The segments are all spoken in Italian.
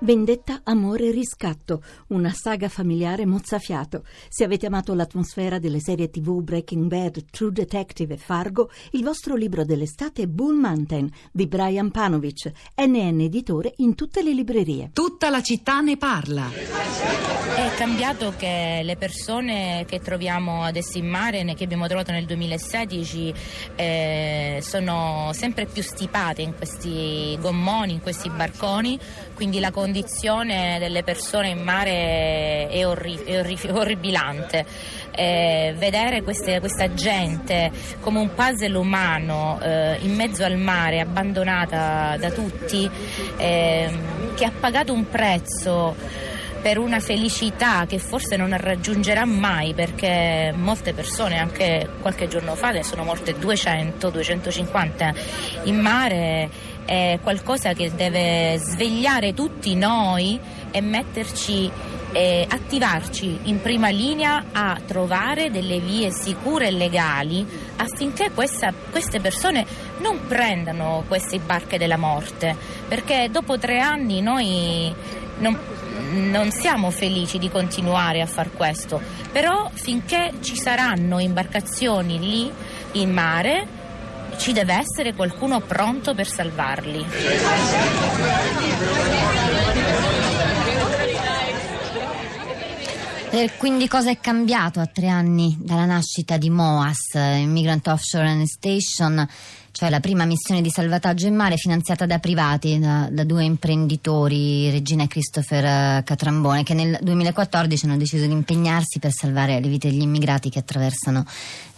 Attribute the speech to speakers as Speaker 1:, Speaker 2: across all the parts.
Speaker 1: Vendetta, amore e riscatto, una saga familiare mozzafiato. Se avete amato l'atmosfera delle serie tv Breaking Bad, True Detective e Fargo, il vostro libro dell'estate è Bull Mountain di Brian Panovic, NN editore in tutte le librerie.
Speaker 2: Tutta la città ne parla.
Speaker 3: È cambiato che le persone che troviamo adesso in mare, che abbiamo trovato nel 2016, eh, sono sempre più stipate in questi gommoni, in questi barconi, quindi la condizione delle persone in mare è, orri- è orri- orribilante. Eh, vedere queste, questa gente come un puzzle umano eh, in mezzo al mare, abbandonata da tutti, eh, che ha pagato un prezzo per una felicità che forse non raggiungerà mai perché molte persone anche qualche giorno fa ne sono morte 200, 250 in mare è qualcosa che deve svegliare tutti noi e metterci eh, attivarci in prima linea a trovare delle vie sicure e legali affinché questa, queste persone non prendano queste barche della morte. Perché dopo tre anni noi non, non siamo felici di continuare a far questo. Però finché ci saranno imbarcazioni lì in mare ci deve essere qualcuno pronto per salvarli.
Speaker 4: E quindi cosa è cambiato a tre anni dalla nascita di MOAS, Immigrant Offshore and Station? Cioè la prima missione di salvataggio in mare finanziata da privati, da, da due imprenditori, Regina e Christopher Catrambone, che nel 2014 hanno deciso di impegnarsi per salvare le vite degli immigrati che attraversano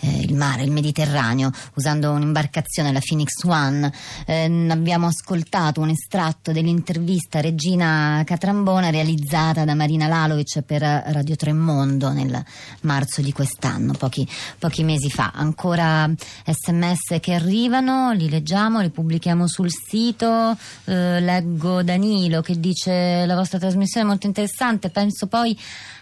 Speaker 4: eh, il mare, il Mediterraneo, usando un'imbarcazione, la Phoenix One. Eh, abbiamo ascoltato un estratto dell'intervista Regina Catrambone realizzata da Marina Lalovic per Radio Tremondo nel marzo di quest'anno, pochi, pochi mesi fa. Ancora sms che arrivano, li leggiamo, li pubblichiamo sul sito. Eh, leggo Danilo che dice la vostra trasmissione è molto interessante, penso poi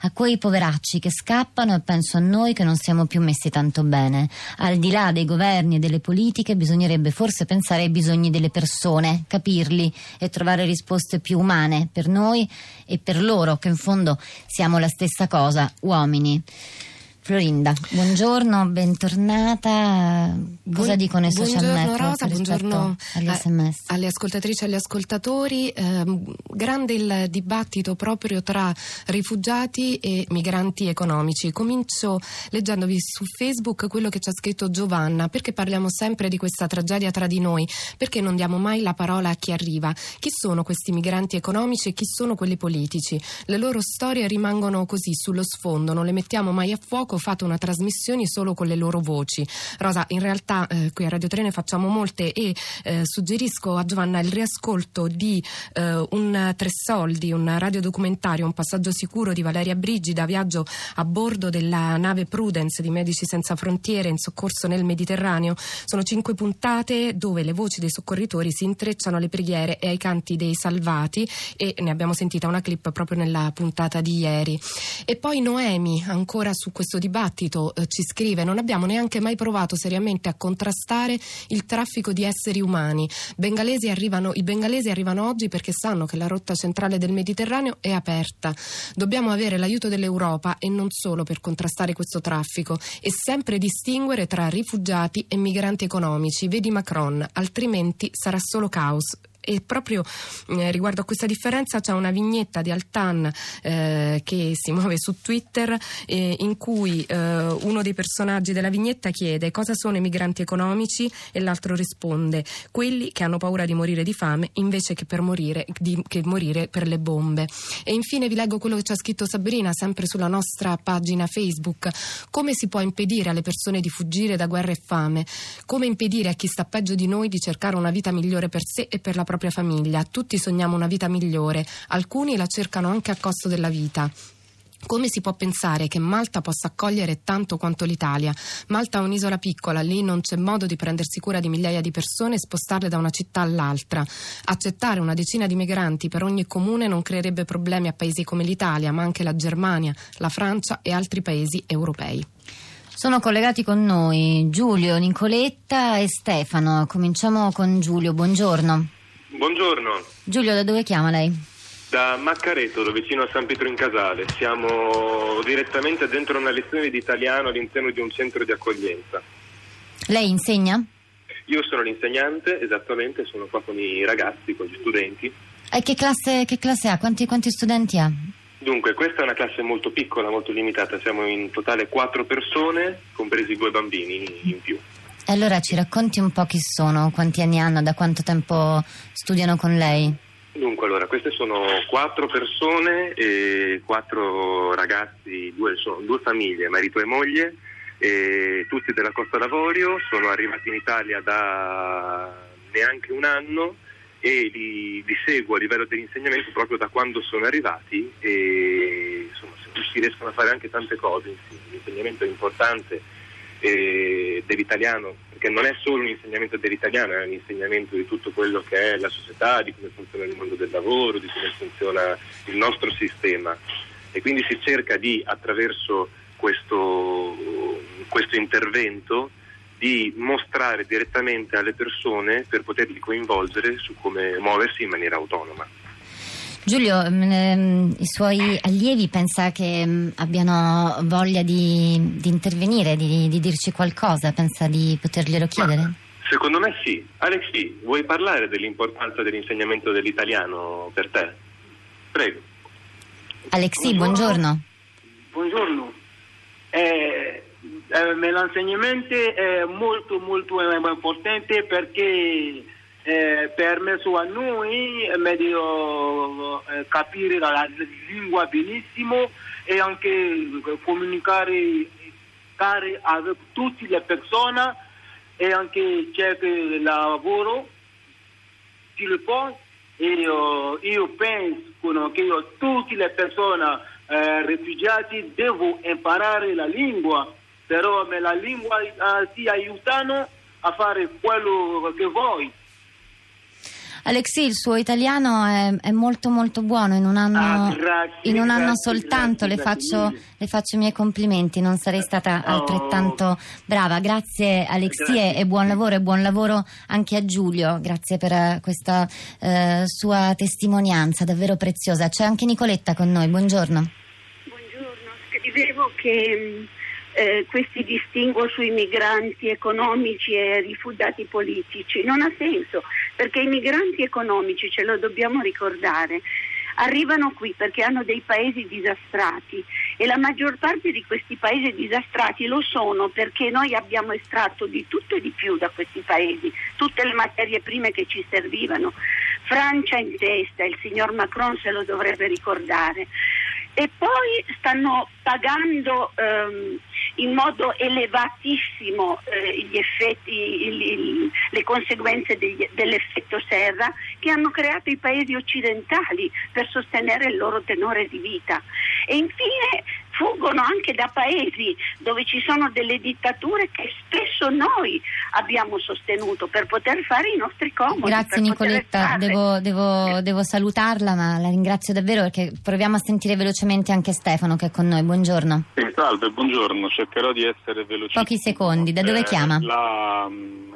Speaker 4: a quei poveracci che scappano e penso a noi che non siamo più messi tanto bene. Al di là dei governi e delle politiche bisognerebbe forse pensare ai bisogni delle persone, capirli e trovare risposte più umane per noi e per loro, che in fondo siamo la stessa cosa, uomini. Florinda, buongiorno, bentornata. Cosa dicono i social network
Speaker 5: Rosa, buongiorno
Speaker 4: agli sms?
Speaker 5: alle ascoltatrici e agli ascoltatori. Eh, grande il dibattito proprio tra rifugiati e migranti economici. Comincio leggendovi su Facebook quello che ci ha scritto Giovanna, perché parliamo sempre di questa tragedia tra di noi, perché non diamo mai la parola a chi arriva. Chi sono questi migranti economici e chi sono quelli politici? Le loro storie rimangono così sullo sfondo, non le mettiamo mai a fuoco poco fatto una trasmissione solo con le loro voci. Rosa, in realtà eh, qui a Radio 3 ne facciamo molte e eh, suggerisco a Giovanna il riascolto di eh, un Tre Soldi, un radiodocumentario, un passaggio sicuro di Valeria Brigida, viaggio a bordo della nave Prudence di Medici Senza Frontiere in soccorso nel Mediterraneo. Sono cinque puntate dove le voci dei soccorritori si intrecciano alle preghiere e ai canti dei salvati e ne abbiamo sentita una clip proprio nella puntata di ieri. E poi Noemi, ancora su questo dibattito eh, ci scrive non abbiamo neanche mai provato seriamente a contrastare il traffico di esseri umani. Bengalesi arrivano, I bengalesi arrivano oggi perché sanno che la rotta centrale del Mediterraneo è aperta. Dobbiamo avere l'aiuto dell'Europa e non solo per contrastare questo traffico e sempre distinguere tra rifugiati e migranti economici. Vedi Macron, altrimenti sarà solo caos e proprio eh, riguardo a questa differenza c'è una vignetta di Altan eh, che si muove su Twitter eh, in cui eh, uno dei personaggi della vignetta chiede cosa sono i migranti economici e l'altro risponde quelli che hanno paura di morire di fame invece che per morire, di, che morire per le bombe. E infine vi leggo quello che ci ha scritto Sabrina sempre sulla nostra pagina Facebook. Come si può impedire alle persone di fuggire da guerra e fame? Come impedire a chi sta peggio di noi di cercare una vita migliore per sé e per la propria propria famiglia. Tutti sogniamo una vita migliore, alcuni la cercano anche a costo della vita. Come si può pensare che Malta possa accogliere tanto quanto l'Italia? Malta è un'isola piccola, lì non c'è modo di prendersi cura di migliaia di persone e spostarle da una città all'altra. Accettare una decina di migranti per ogni comune non creerebbe problemi a paesi come l'Italia, ma anche la Germania, la Francia e altri paesi europei.
Speaker 4: Sono collegati con noi Giulio, Nicoletta e Stefano. Cominciamo con Giulio, buongiorno.
Speaker 6: Buongiorno.
Speaker 4: Giulio, da dove chiama lei?
Speaker 6: Da Maccareto, vicino a San Pietro in Casale. Siamo direttamente dentro una lezione di italiano all'interno di un centro di accoglienza.
Speaker 4: Lei insegna?
Speaker 6: Io sono l'insegnante, esattamente, sono qua con i ragazzi, con gli studenti.
Speaker 4: E che classe, che classe ha? Quanti, quanti studenti ha?
Speaker 6: Dunque, questa è una classe molto piccola, molto limitata. Siamo in totale quattro persone, compresi due bambini in più.
Speaker 4: E allora ci racconti un po' chi sono, quanti anni hanno, da quanto tempo studiano con lei?
Speaker 6: Dunque, allora, queste sono quattro persone, e quattro ragazzi, due, sono due famiglie, marito e moglie, e tutti della Costa d'Avorio, sono arrivati in Italia da neanche un anno e li, li seguo a livello dell'insegnamento proprio da quando sono arrivati e insomma, si riescono a fare anche tante cose, l'insegnamento è importante eh, dell'italiano, perché non è solo un insegnamento dell'italiano, è un insegnamento di tutto quello che è la società, di come funziona il mondo del lavoro, di come funziona il nostro sistema e quindi si cerca di attraverso questo, questo intervento di mostrare direttamente alle persone per poterli coinvolgere su come muoversi in maniera autonoma.
Speaker 4: Giulio, ehm, i suoi allievi pensa che mh, abbiano voglia di, di intervenire, di, di, dirci qualcosa? Pensa di poterglielo chiedere? Ma,
Speaker 6: secondo me sì. Alexi, vuoi parlare dell'importanza dell'insegnamento dell'italiano per te? Prego.
Speaker 4: Alexi, buongiorno.
Speaker 7: Buongiorno. Eh, eh, l'insegnamento è molto molto importante perché eh, permesso a noi di eh, capire la lingua benissimo e anche comunicare con tutte le persone e anche cercare lavoro si lo può. E uh, io penso che io, tutte le persone eh, rifugiate devono imparare la lingua però la lingua uh, ti aiutano a fare quello che vuoi
Speaker 4: Alexi, il suo italiano è, è molto molto buono, in un anno, ah, grazie, in un anno grazie, soltanto grazie, le, faccio, le, faccio, i miei complimenti, non sarei stata oh. altrettanto brava. Grazie Alexi e buon lavoro e buon lavoro anche a Giulio, grazie per eh, questa eh, sua testimonianza davvero preziosa. C'è anche Nicoletta con noi, buongiorno.
Speaker 8: Buongiorno, dicevo che eh, questi distinguo sui migranti economici e rifugiati politici. Non ha senso, perché i migranti economici, ce lo dobbiamo ricordare, arrivano qui perché hanno dei paesi disastrati e la maggior parte di questi paesi disastrati lo sono perché noi abbiamo estratto di tutto e di più da questi paesi, tutte le materie prime che ci servivano. Francia in testa, il signor Macron se lo dovrebbe ricordare. E poi stanno pagando ehm, in modo elevatissimo eh, effetti, il, il, le conseguenze degli, dell'effetto serra che hanno creato i paesi occidentali per sostenere il loro tenore di vita. E infine fuggono anche da paesi dove ci sono delle dittature che spesso noi abbiamo sostenuto per poter fare i nostri comodi.
Speaker 4: Grazie Nicoletta, devo, devo, devo, salutarla ma la ringrazio davvero perché proviamo a sentire velocemente anche Stefano che è con noi, buongiorno.
Speaker 9: Sì, salve, buongiorno, cercherò di essere veloce.
Speaker 4: Pochi secondi, da dove eh, chiama?
Speaker 9: La,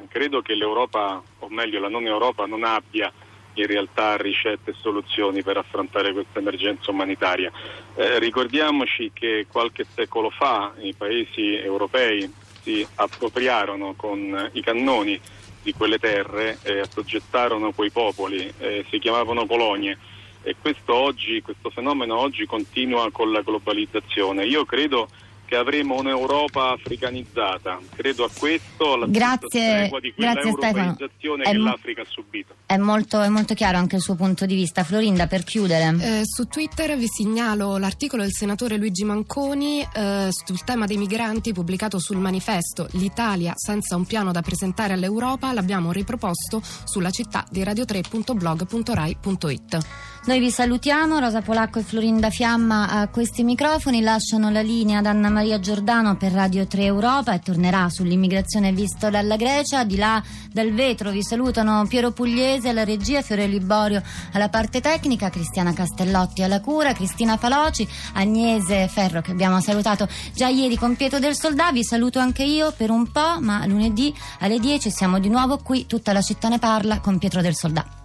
Speaker 9: credo che l'Europa, o meglio la non Europa, non abbia in realtà ricette e soluzioni per affrontare questa emergenza umanitaria. Eh, ricordiamoci che qualche secolo fa i paesi europei si appropriarono con i cannoni di quelle terre e assoggettarono quei popoli, eh, si chiamavano colonie e questo, oggi, questo fenomeno oggi continua con la globalizzazione. Io credo avremo un'Europa africanizzata. Credo a questo, alla
Speaker 4: grazie, di grazie Stefano.
Speaker 9: che l'Africa ha subito.
Speaker 4: È molto, è molto, chiaro anche il suo punto di vista. Florinda, per chiudere.
Speaker 5: Eh, su Twitter vi segnalo l'articolo del senatore Luigi Manconi eh, sul tema dei migranti pubblicato sul manifesto L'Italia senza un piano da presentare all'Europa. L'abbiamo riproposto sulla città di radio3.blog.rai.it.
Speaker 4: Noi vi salutiamo, Rosa Polacco e Florinda Fiamma a questi microfoni lasciano la linea ad Anna Maria Giordano per Radio 3 Europa e tornerà sull'immigrazione vista dalla Grecia. Di là dal vetro vi salutano Piero Pugliese alla regia, Fiore Liborio alla parte tecnica, Cristiana Castellotti alla cura, Cristina Faloci, Agnese Ferro che abbiamo salutato già ieri con Pietro del Soldà. Vi saluto anche io per un po', ma lunedì alle 10 siamo di nuovo qui, tutta la città ne parla con Pietro del Soldà.